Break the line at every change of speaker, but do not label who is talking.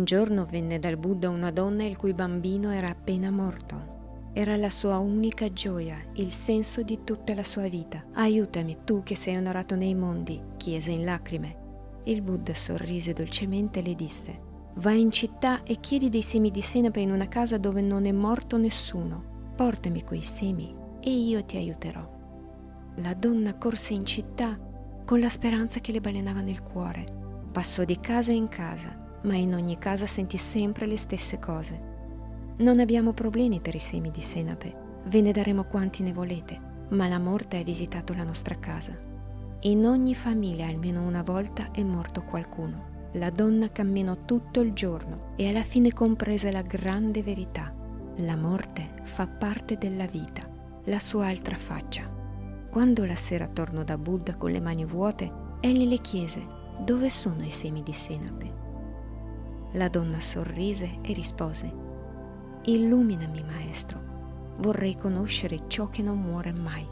Un giorno venne dal Buddha una donna il cui bambino era appena morto. Era la sua unica gioia, il senso di tutta la sua vita. Aiutami, tu che sei onorato nei mondi, chiese in lacrime. Il Buddha sorrise dolcemente e le disse, Vai in città e chiedi dei semi di senape in una casa dove non è morto nessuno. Portami quei semi e io ti aiuterò. La donna corse in città con la speranza che le balenava nel cuore. Passò di casa in casa, ma in ogni casa sentì sempre le stesse cose. Non abbiamo problemi per i semi di senape, ve ne daremo quanti ne volete, ma la morte ha visitato la nostra casa. In ogni famiglia almeno una volta è morto qualcuno. La donna camminò tutto il giorno e alla fine comprese la grande verità. La morte fa parte della vita, la sua altra faccia. Quando la sera tornò da Buddha con le mani vuote, egli le chiese dove sono i semi di senape. La donna sorrise e rispose Illuminami, Maestro. Vorrei conoscere ciò che non muore mai.